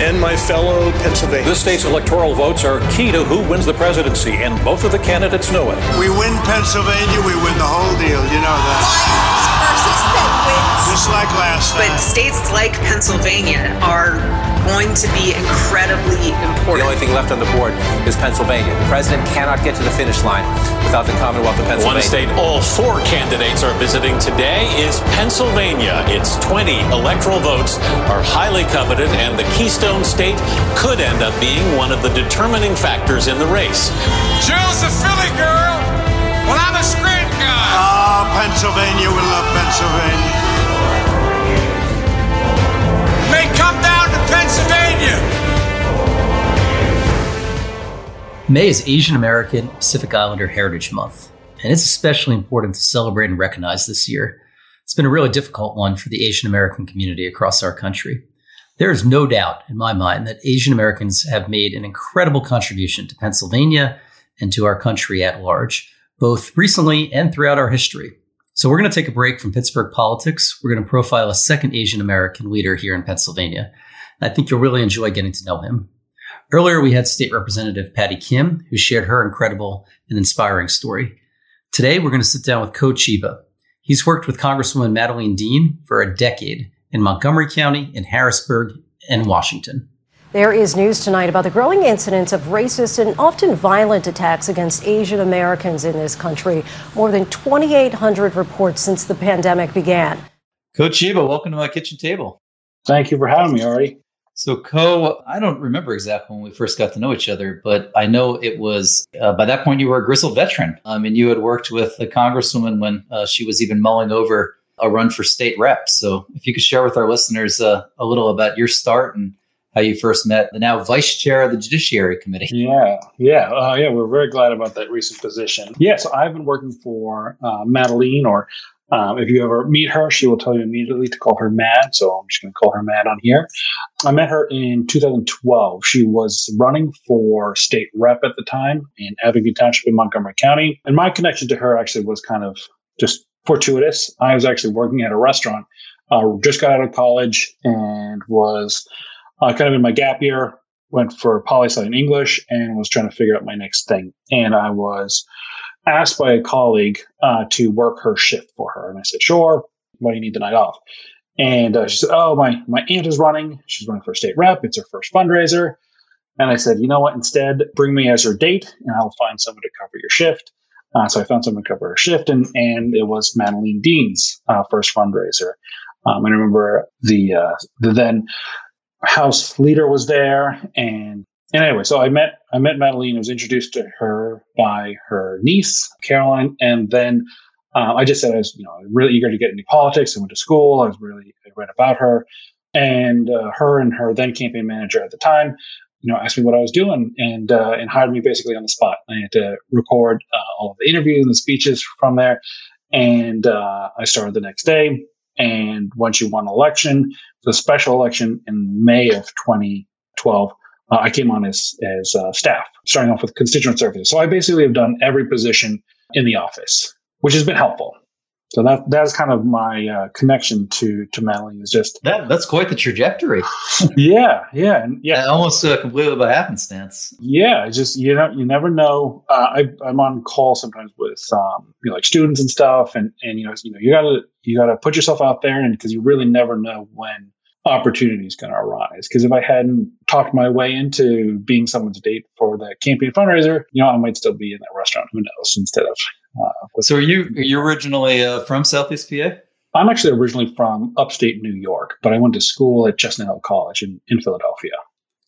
and my fellow Pennsylvanians. This state's electoral votes are key to who wins the presidency, and both of the candidates know it. We win Pennsylvania, we win the whole deal. You know that. Lions versus Penguins. Just like last time. But states like Pennsylvania are going to be incredibly important. The only thing left on the board is Pennsylvania. The president cannot get to the finish line without the Commonwealth of Pennsylvania. One state all four candidates are visiting today is Pennsylvania. Its 20 electoral votes are highly coveted, and the Keystone State could end up being one of the determining factors in the race. Jill's a Philly girl. Well, I'm a Scranton guy. Oh, Pennsylvania, we love Pennsylvania. May is Asian American Pacific Islander Heritage Month, and it's especially important to celebrate and recognize this year. It's been a really difficult one for the Asian American community across our country. There is no doubt in my mind that Asian Americans have made an incredible contribution to Pennsylvania and to our country at large, both recently and throughout our history. So we're going to take a break from Pittsburgh politics. We're going to profile a second Asian American leader here in Pennsylvania. I think you'll really enjoy getting to know him. Earlier, we had State Representative Patty Kim, who shared her incredible and inspiring story. Today, we're going to sit down with Ko Chiba. He's worked with Congresswoman Madeleine Dean for a decade in Montgomery County, in Harrisburg, and Washington. There is news tonight about the growing incidence of racist and often violent attacks against Asian Americans in this country. More than 2,800 reports since the pandemic began. Ko Chiba, welcome to my kitchen table. Thank you for having me, Ari. So, Ko, I don't remember exactly when we first got to know each other, but I know it was uh, by that point you were a grizzled veteran. I mean, you had worked with the Congresswoman when uh, she was even mulling over a run for state rep. So, if you could share with our listeners uh, a little about your start and how you first met the now vice chair of the Judiciary Committee. Yeah, yeah, uh, yeah. We're very glad about that recent position. Yeah, so I've been working for uh, Madeleine, or um, if you ever meet her, she will tell you immediately to call her Mad. So I'm just going to call her Mad on here. I met her in 2012. She was running for state rep at the time in Abington Township in Montgomery County. And my connection to her actually was kind of just fortuitous. I was actually working at a restaurant, uh, just got out of college and was uh, kind of in my gap year, went for poli sci in English and was trying to figure out my next thing. And I was asked by a colleague uh, to work her shift for her. And I said, sure. Why do you need the night off? And uh, she said, oh, my, my aunt is running. She's running for state rep. It's her first fundraiser. And I said, you know what? Instead, bring me as her date and I'll find someone to cover your shift. Uh, so I found someone to cover her shift, and, and it was Madeleine Dean's uh, first fundraiser. Um, and I remember the uh, the then house leader was there and and anyway, so I met I met Madeleine. I was introduced to her by her niece Caroline, and then uh, I just said I was you know really eager to get into politics. I went to school. I was really I read about her, and uh, her and her then campaign manager at the time, you know, asked me what I was doing and uh, and hired me basically on the spot. I had to record uh, all of the interviews and the speeches from there, and uh, I started the next day. And once you won election, the special election in May of 2012, uh, I came on as as uh, staff, starting off with constituent services. So I basically have done every position in the office, which has been helpful. So that that's kind of my uh, connection to to Madeleine is just that that's quite the trajectory. yeah, yeah, and yeah, almost uh, completely by happenstance. Yeah, just you know you never know. Uh, I, am on call sometimes with um, you know, like students and stuff, and and you know you know you gotta you gotta put yourself out there, and because you really never know when opportunity is going to arise. Because if I hadn't talked my way into being someone's date for the campaign fundraiser, you know, I might still be in that restaurant. Who knows? Instead of. Uh, so, are you are you originally uh, from Southeast PA? I'm actually originally from upstate New York, but I went to school at Chestnut Hill College in, in Philadelphia.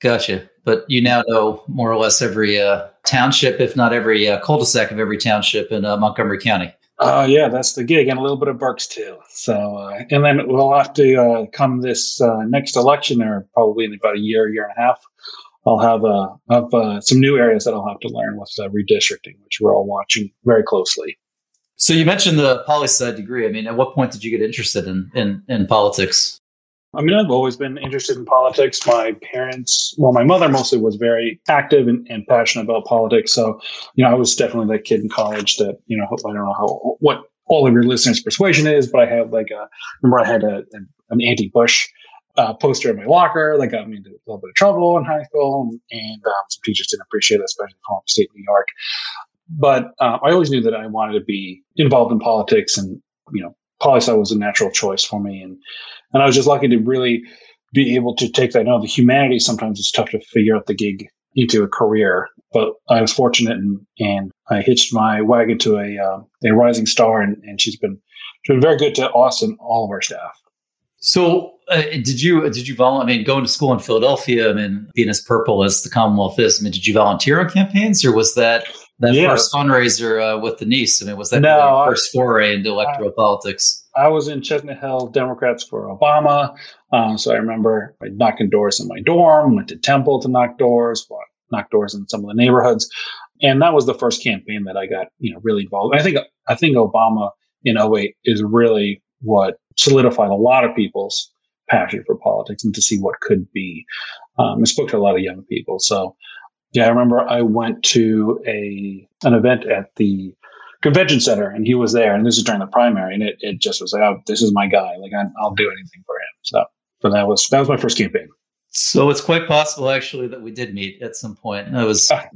Gotcha. But you now know more or less every uh, township, if not every uh, cul-de-sac of every township in uh, Montgomery County. Uh, yeah, that's the gig, and a little bit of Berks too. So, uh, and then we'll have to uh, come this uh, next election, or probably in about a year, year and a half. I'll have uh, have uh, some new areas that I'll have to learn with redistricting, which we're all watching very closely. So you mentioned the poli sci degree. I mean, at what point did you get interested in in, in politics? I mean, I've always been interested in politics. My parents, well, my mother mostly was very active and, and, passionate about politics. So, you know, I was definitely that kid in college that, you know, I don't know how, what all of your listeners' persuasion is, but I had like a, remember I had a, an anti Bush uh, poster in my locker that got me into a little bit of trouble in high school, and um, some teachers didn't appreciate it, especially from upstate New York. But uh, I always knew that I wanted to be involved in politics, and you know, poli was a natural choice for me, and and I was just lucky to really be able to take that. I know the humanities sometimes it's tough to figure out the gig into a career, but I was fortunate and, and I hitched my wagon to a uh, a rising star, and, and she's been she's been very good to us and all of our staff. So, uh, did you did you volunteer? I mean, going to school in Philadelphia, I mean, being as purple as the Commonwealth is, I mean, did you volunteer on campaigns, or was that that yeah. first fundraiser uh, with the niece? I mean, was that no, really first foray into electoral I, politics? I was in Chestnut Hill Democrats for Obama, um, so I remember knocking doors in my dorm, went to Temple to knock doors, knocked doors in some of the neighborhoods, and that was the first campaign that I got you know really involved. I think I think Obama in 08 is really what solidified a lot of people's passion for politics and to see what could be. Um, I spoke to a lot of young people. So, yeah, I remember I went to a an event at the convention center and he was there, and this is during the primary, and it, it just was like, oh, this is my guy. Like, I, will do anything for him. So, so that was that was my first campaign. So it's quite possible, actually, that we did meet at some point. I was ah.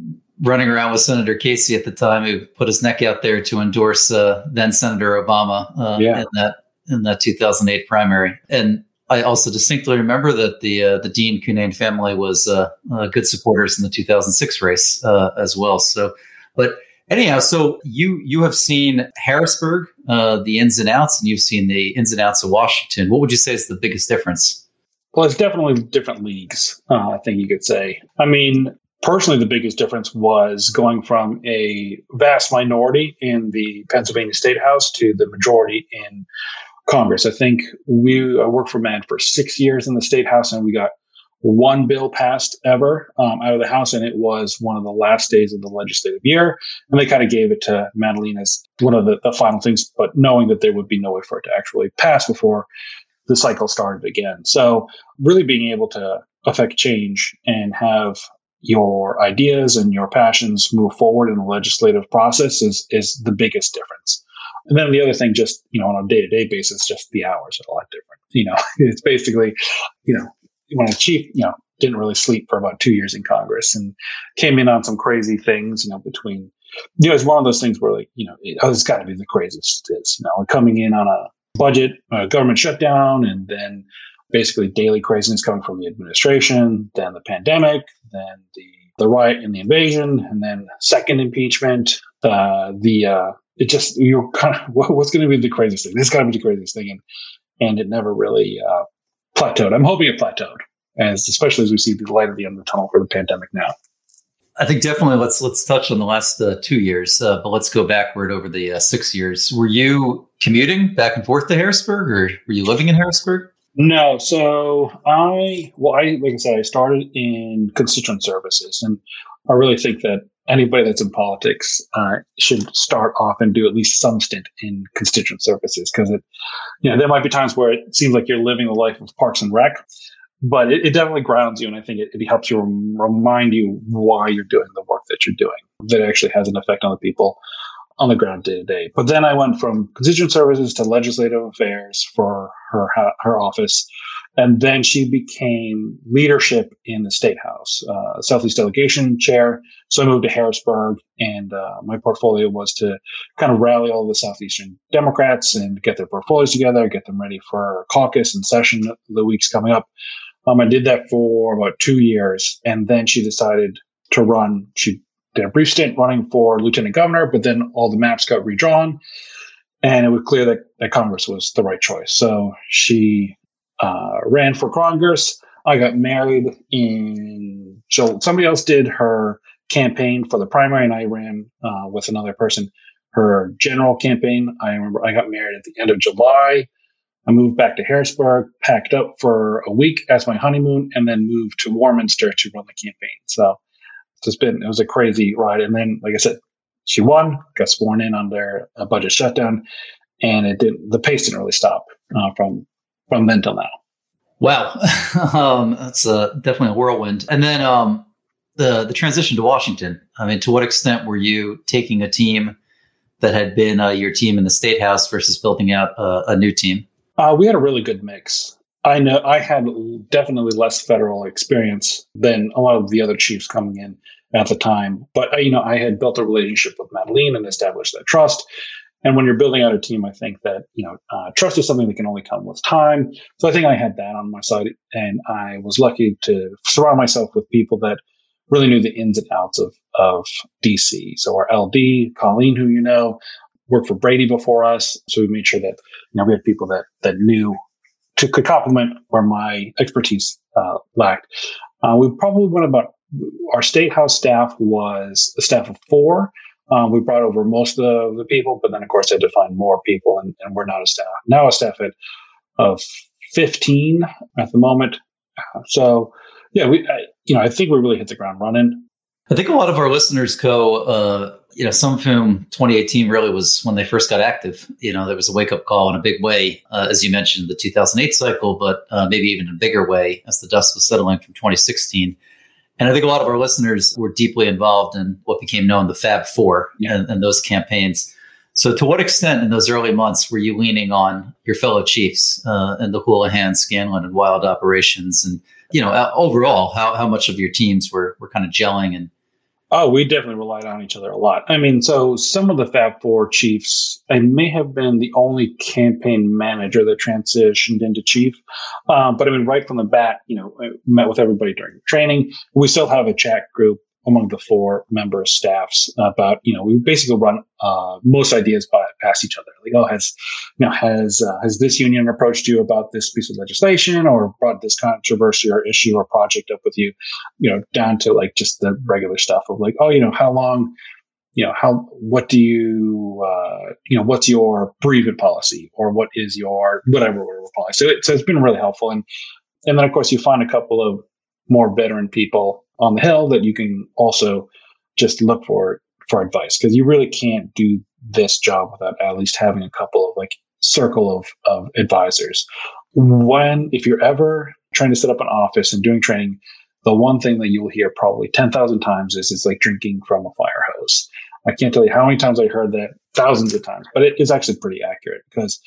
running around with Senator Casey at the time, who put his neck out there to endorse uh, then Senator Obama uh, yeah. in that in that 2008 primary. And I also distinctly remember that the uh, the Dean Cunnane family was uh, uh, good supporters in the 2006 race uh, as well. So, but anyhow, so you you have seen Harrisburg, uh, the ins and outs, and you've seen the ins and outs of Washington. What would you say is the biggest difference? Well, it's definitely different leagues. Uh, I think you could say. I mean, personally, the biggest difference was going from a vast minority in the Pennsylvania State House to the majority in Congress. I think we I worked for Mad for six years in the state house, and we got one bill passed ever um, out of the House, and it was one of the last days of the legislative year. And they kind of gave it to Madeleine as one of the, the, final things, but knowing that there would be no way for it to actually pass before the cycle started again. So, really being able to affect change and have your ideas and your passions move forward in the legislative process is is the biggest difference. And then the other thing, just, you know, on a day to day basis, just the hours are a lot different. You know, it's basically, you know, when chief, you know, didn't really sleep for about two years in Congress and came in on some crazy things, you know, between, you know, it's one of those things where like, you know, it, oh, it's got to be the craziest it is. You know, coming in on a budget, a government shutdown, and then basically daily craziness coming from the administration, then the pandemic, then the the riot and the invasion, and then second impeachment, uh, the uh, it just you're kind of what's going to be the craziest thing? This got to be the craziest thing, and and it never really uh, plateaued. I'm hoping it plateaued, as especially as we see the light at the end of the tunnel for the pandemic now. I think definitely let's let's touch on the last uh, two years, uh, but let's go backward over the uh, six years. Were you commuting back and forth to Harrisburg, or were you living in Harrisburg? No, so I well, I like I said, I started in constituent services, and I really think that anybody that's in politics uh, should start off and do at least some stint in constituent services because it, you know, there might be times where it seems like you're living the life of Parks and Rec, but it, it definitely grounds you, and I think it, it helps you remind you why you're doing the work that you're doing. That actually has an effect on the people on the ground day to day. But then I went from constituent services to legislative affairs for her her office, and then she became leadership in the state house, uh, Southeast delegation chair. So I moved to Harrisburg, and uh, my portfolio was to kind of rally all the southeastern Democrats and get their portfolios together, get them ready for caucus and session the weeks coming up. Um, I did that for about two years, and then she decided to run. She did a brief stint running for lieutenant governor, but then all the maps got redrawn, and it was clear that, that Congress was the right choice. So she uh, ran for Congress. I got married in July. Somebody else did her campaign for the primary, and I ran uh, with another person her general campaign. I remember I got married at the end of July. I moved back to Harrisburg, packed up for a week as my honeymoon, and then moved to Warminster to run the campaign. So it's been it was a crazy ride. And then, like I said, she won, got sworn in under a budget shutdown, and it didn't. The pace didn't really stop uh, from from then till now. Wow, um, that's uh, definitely a whirlwind. And then um, the the transition to Washington. I mean, to what extent were you taking a team that had been uh, your team in the state house versus building out a new team? Uh, we had a really good mix. I know I had definitely less federal experience than a lot of the other chiefs coming in at the time. But you know, I had built a relationship with Madeleine and established that trust. And when you're building out a team, I think that you know uh, trust is something that can only come with time. So I think I had that on my side, and I was lucky to surround myself with people that really knew the ins and outs of of DC. So our LD, Colleen, who you know, worked for Brady before us, so we made sure that you know we had people that that knew to could complement where my expertise uh, lacked. Uh, we probably went about our state house staff was a staff of four. Um, we brought over most of the people, but then of course I had to find more people, and, and we're not a staff now a staff at, of fifteen at the moment. So yeah, we I, you know I think we really hit the ground running. I think a lot of our listeners go, uh, you know, some of whom 2018 really was when they first got active. You know, there was a wake up call in a big way, uh, as you mentioned, the 2008 cycle, but uh, maybe even a bigger way as the dust was settling from 2016. And I think a lot of our listeners were deeply involved in what became known the Fab Four yeah. and, and those campaigns. So, to what extent in those early months were you leaning on your fellow chiefs uh, and the Houlahan, Scanlon, and Wild operations? And you know, uh, overall, how how much of your teams were were kind of gelling and Oh, we definitely relied on each other a lot. I mean, so some of the Fab Four chiefs, I may have been the only campaign manager that transitioned into chief. Um, but I mean, right from the bat, you know, I met with everybody during training. We still have a chat group among the four member staffs about you know we basically run uh, most ideas by, past each other. Like oh has you know has uh, has this union approached you about this piece of legislation or brought this controversy or issue or project up with you you know down to like just the regular stuff of like oh you know how long you know how what do you uh, you know what's your bereavement policy or what is your whatever whatever policy. So, it, so it's been really helpful. And and then of course you find a couple of more veteran people Um, on the hill that you can also just look for for advice because you really can't do this job without at least having a couple of like circle of, of advisors. When if you're ever trying to set up an office and doing training, the one thing that you will hear probably 10,000 times is it's like drinking from a fire hose. I can't tell you how many times I heard that, thousands of times, but it is actually pretty accurate because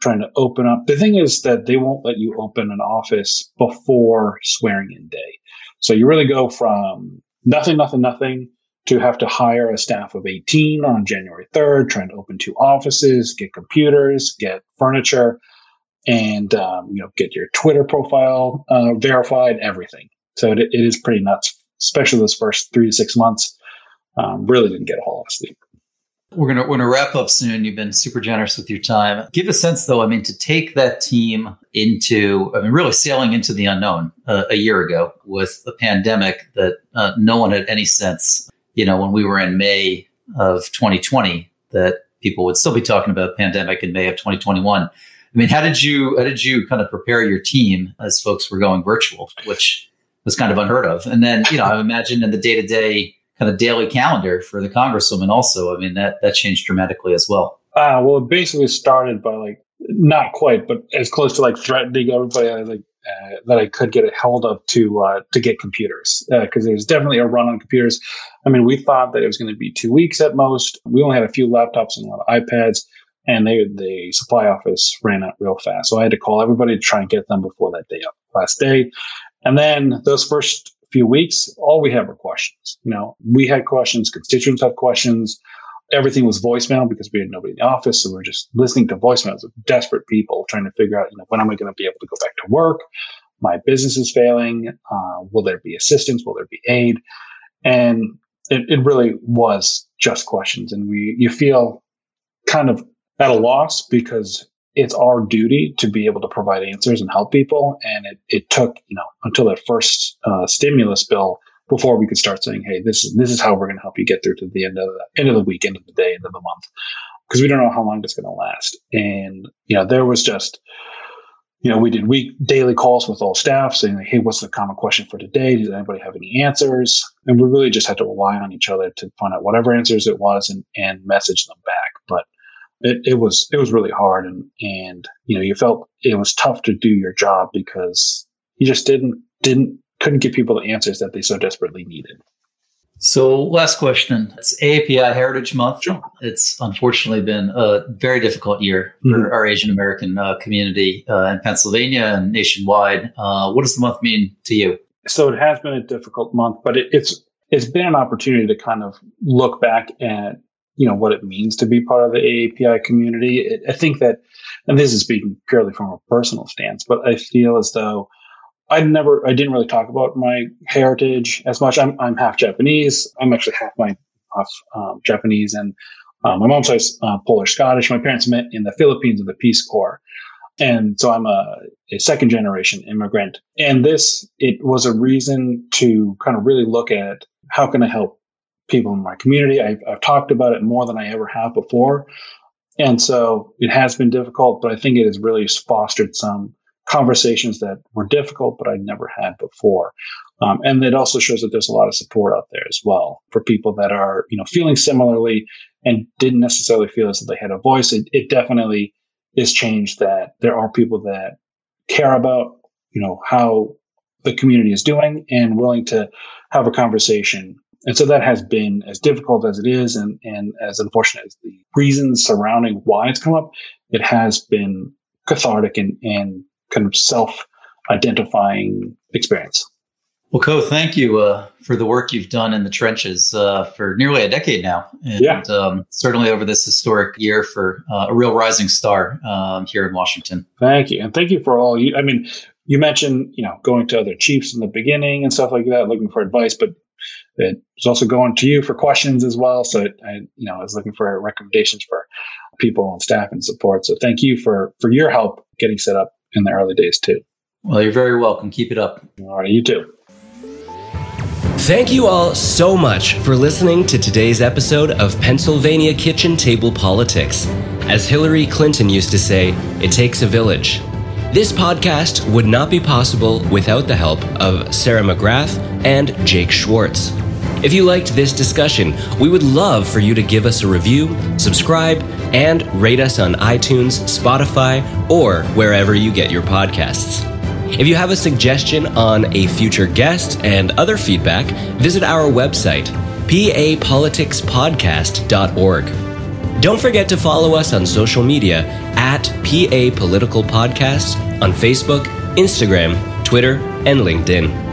trying to open up. The thing is that they won't let you open an office before swearing in day. So you really go from nothing, nothing, nothing to have to hire a staff of 18 on January 3rd, trying to open two offices, get computers, get furniture, and um, you know get your Twitter profile uh, verified, everything. So it, it is pretty nuts, especially those first three to six months. Um, really didn't get a whole lot of sleep. We're gonna we're gonna wrap up soon. You've been super generous with your time. Give a sense, though. I mean, to take that team into, I mean, really sailing into the unknown uh, a year ago with a pandemic that uh, no one had any sense. You know, when we were in May of 2020, that people would still be talking about pandemic in May of 2021. I mean, how did you how did you kind of prepare your team as folks were going virtual, which was kind of unheard of? And then, you know, I imagine in the day to day kind of daily calendar for the congresswoman also. I mean that that changed dramatically as well. Uh, well it basically started by like not quite but as close to like threatening everybody I, like uh, that i could get it held up to uh, to get computers because uh, there's definitely a run on computers. I mean we thought that it was going to be two weeks at most. We only had a few laptops and a lot of ipads and they the supply office ran out real fast. So i had to call everybody to try and get them before that day last day. And then those first few weeks, all we had were questions. You know, we had questions, constituents had questions. Everything was voicemail because we had nobody in the office. So we were just listening to voicemails of desperate people trying to figure out, you know, when am I going to be able to go back to work? My business is failing. Uh, will there be assistance? Will there be aid? And it, it really was just questions. And we, you feel kind of at a loss because it's our duty to be able to provide answers and help people. And it, it took, you know, until that first uh, stimulus bill before we could start saying, "Hey, this is this is how we're going to help you get through to the end of the end of the week, end of the day, end of the month," because we don't know how long it's going to last. And you know, there was just, you know, we did week daily calls with all staff saying, "Hey, what's the common question for today? Does anybody have any answers?" And we really just had to rely on each other to find out whatever answers it was and and message them back. But it, it was it was really hard and and you know you felt it was tough to do your job because you just didn't didn't couldn't give people the answers that they so desperately needed So, last question. It's AAPI Heritage Month. Sure. It's unfortunately been a very difficult year for Mhm. our Asian American uh, community uh, in Pennsylvania and nationwide. Uh, what does the month mean to you? So it has been a difficult month, but it, it's it's been an opportunity to kind of look back at you know what it means to be part of the AAPI community. It, I think that, and this is speaking purely from a personal stance, but I feel as though I never, I didn't really talk about my heritage as much. I'm I'm half Japanese. I'm actually half my half um, Japanese, and uh, my mom's uh, Polish Scottish. My parents met in the Philippines in the Peace Corps. And so I'm a, a second generation immigrant. And this, it was a reason to kind of really look at how can I help people in my community? I've, I've talked about it more than I ever have before. And so it has been difficult, but I think it has really fostered some conversations that were difficult, but I'd never had before. Um, and it also shows that there's a lot of support out there as well for people that are, you know, feeling similarly and didn't necessarily feel as if they had a voice. It, it definitely is changed that there are people that care about, you know, how the community is doing and willing to have a conversation. And so that has been as difficult as it is and, and as unfortunate as the reasons surrounding why it's come up, it has been cathartic and, and kind of self identifying experience. Well, Ko, thank you uh, for the work you've done in the trenches uh, for nearly a decade now. And Yeah. um, certainly over this historic year for uh, a real rising star um, here in Washington. Thank you. And thank you for all you, I mean, you mentioned, you know, going to other chiefs in the beginning and stuff like that, looking for advice, but it was also going to you for questions as well. So it, I, you know, I was looking for recommendations for people and staff and support. So thank you for, for your help getting set up in the early days too. Well, you're very welcome. Keep it up. All right. You too. Thank you all so much for listening to today's episode of Pennsylvania Kitchen Table Politics. As Hillary Clinton used to say, it takes a village. This podcast would not be possible without the help of Sarah McGrath and Jake Schwartz. If you liked this discussion, we would love for you to give us a review, subscribe, and rate us on iTunes, Spotify, or wherever you get your podcasts. If you have a suggestion on a future guest and other feedback, visit our website, papoliticspodcast.org. Don't forget to follow us on social media at PA Political Podcast on Facebook, Instagram, Twitter, and LinkedIn.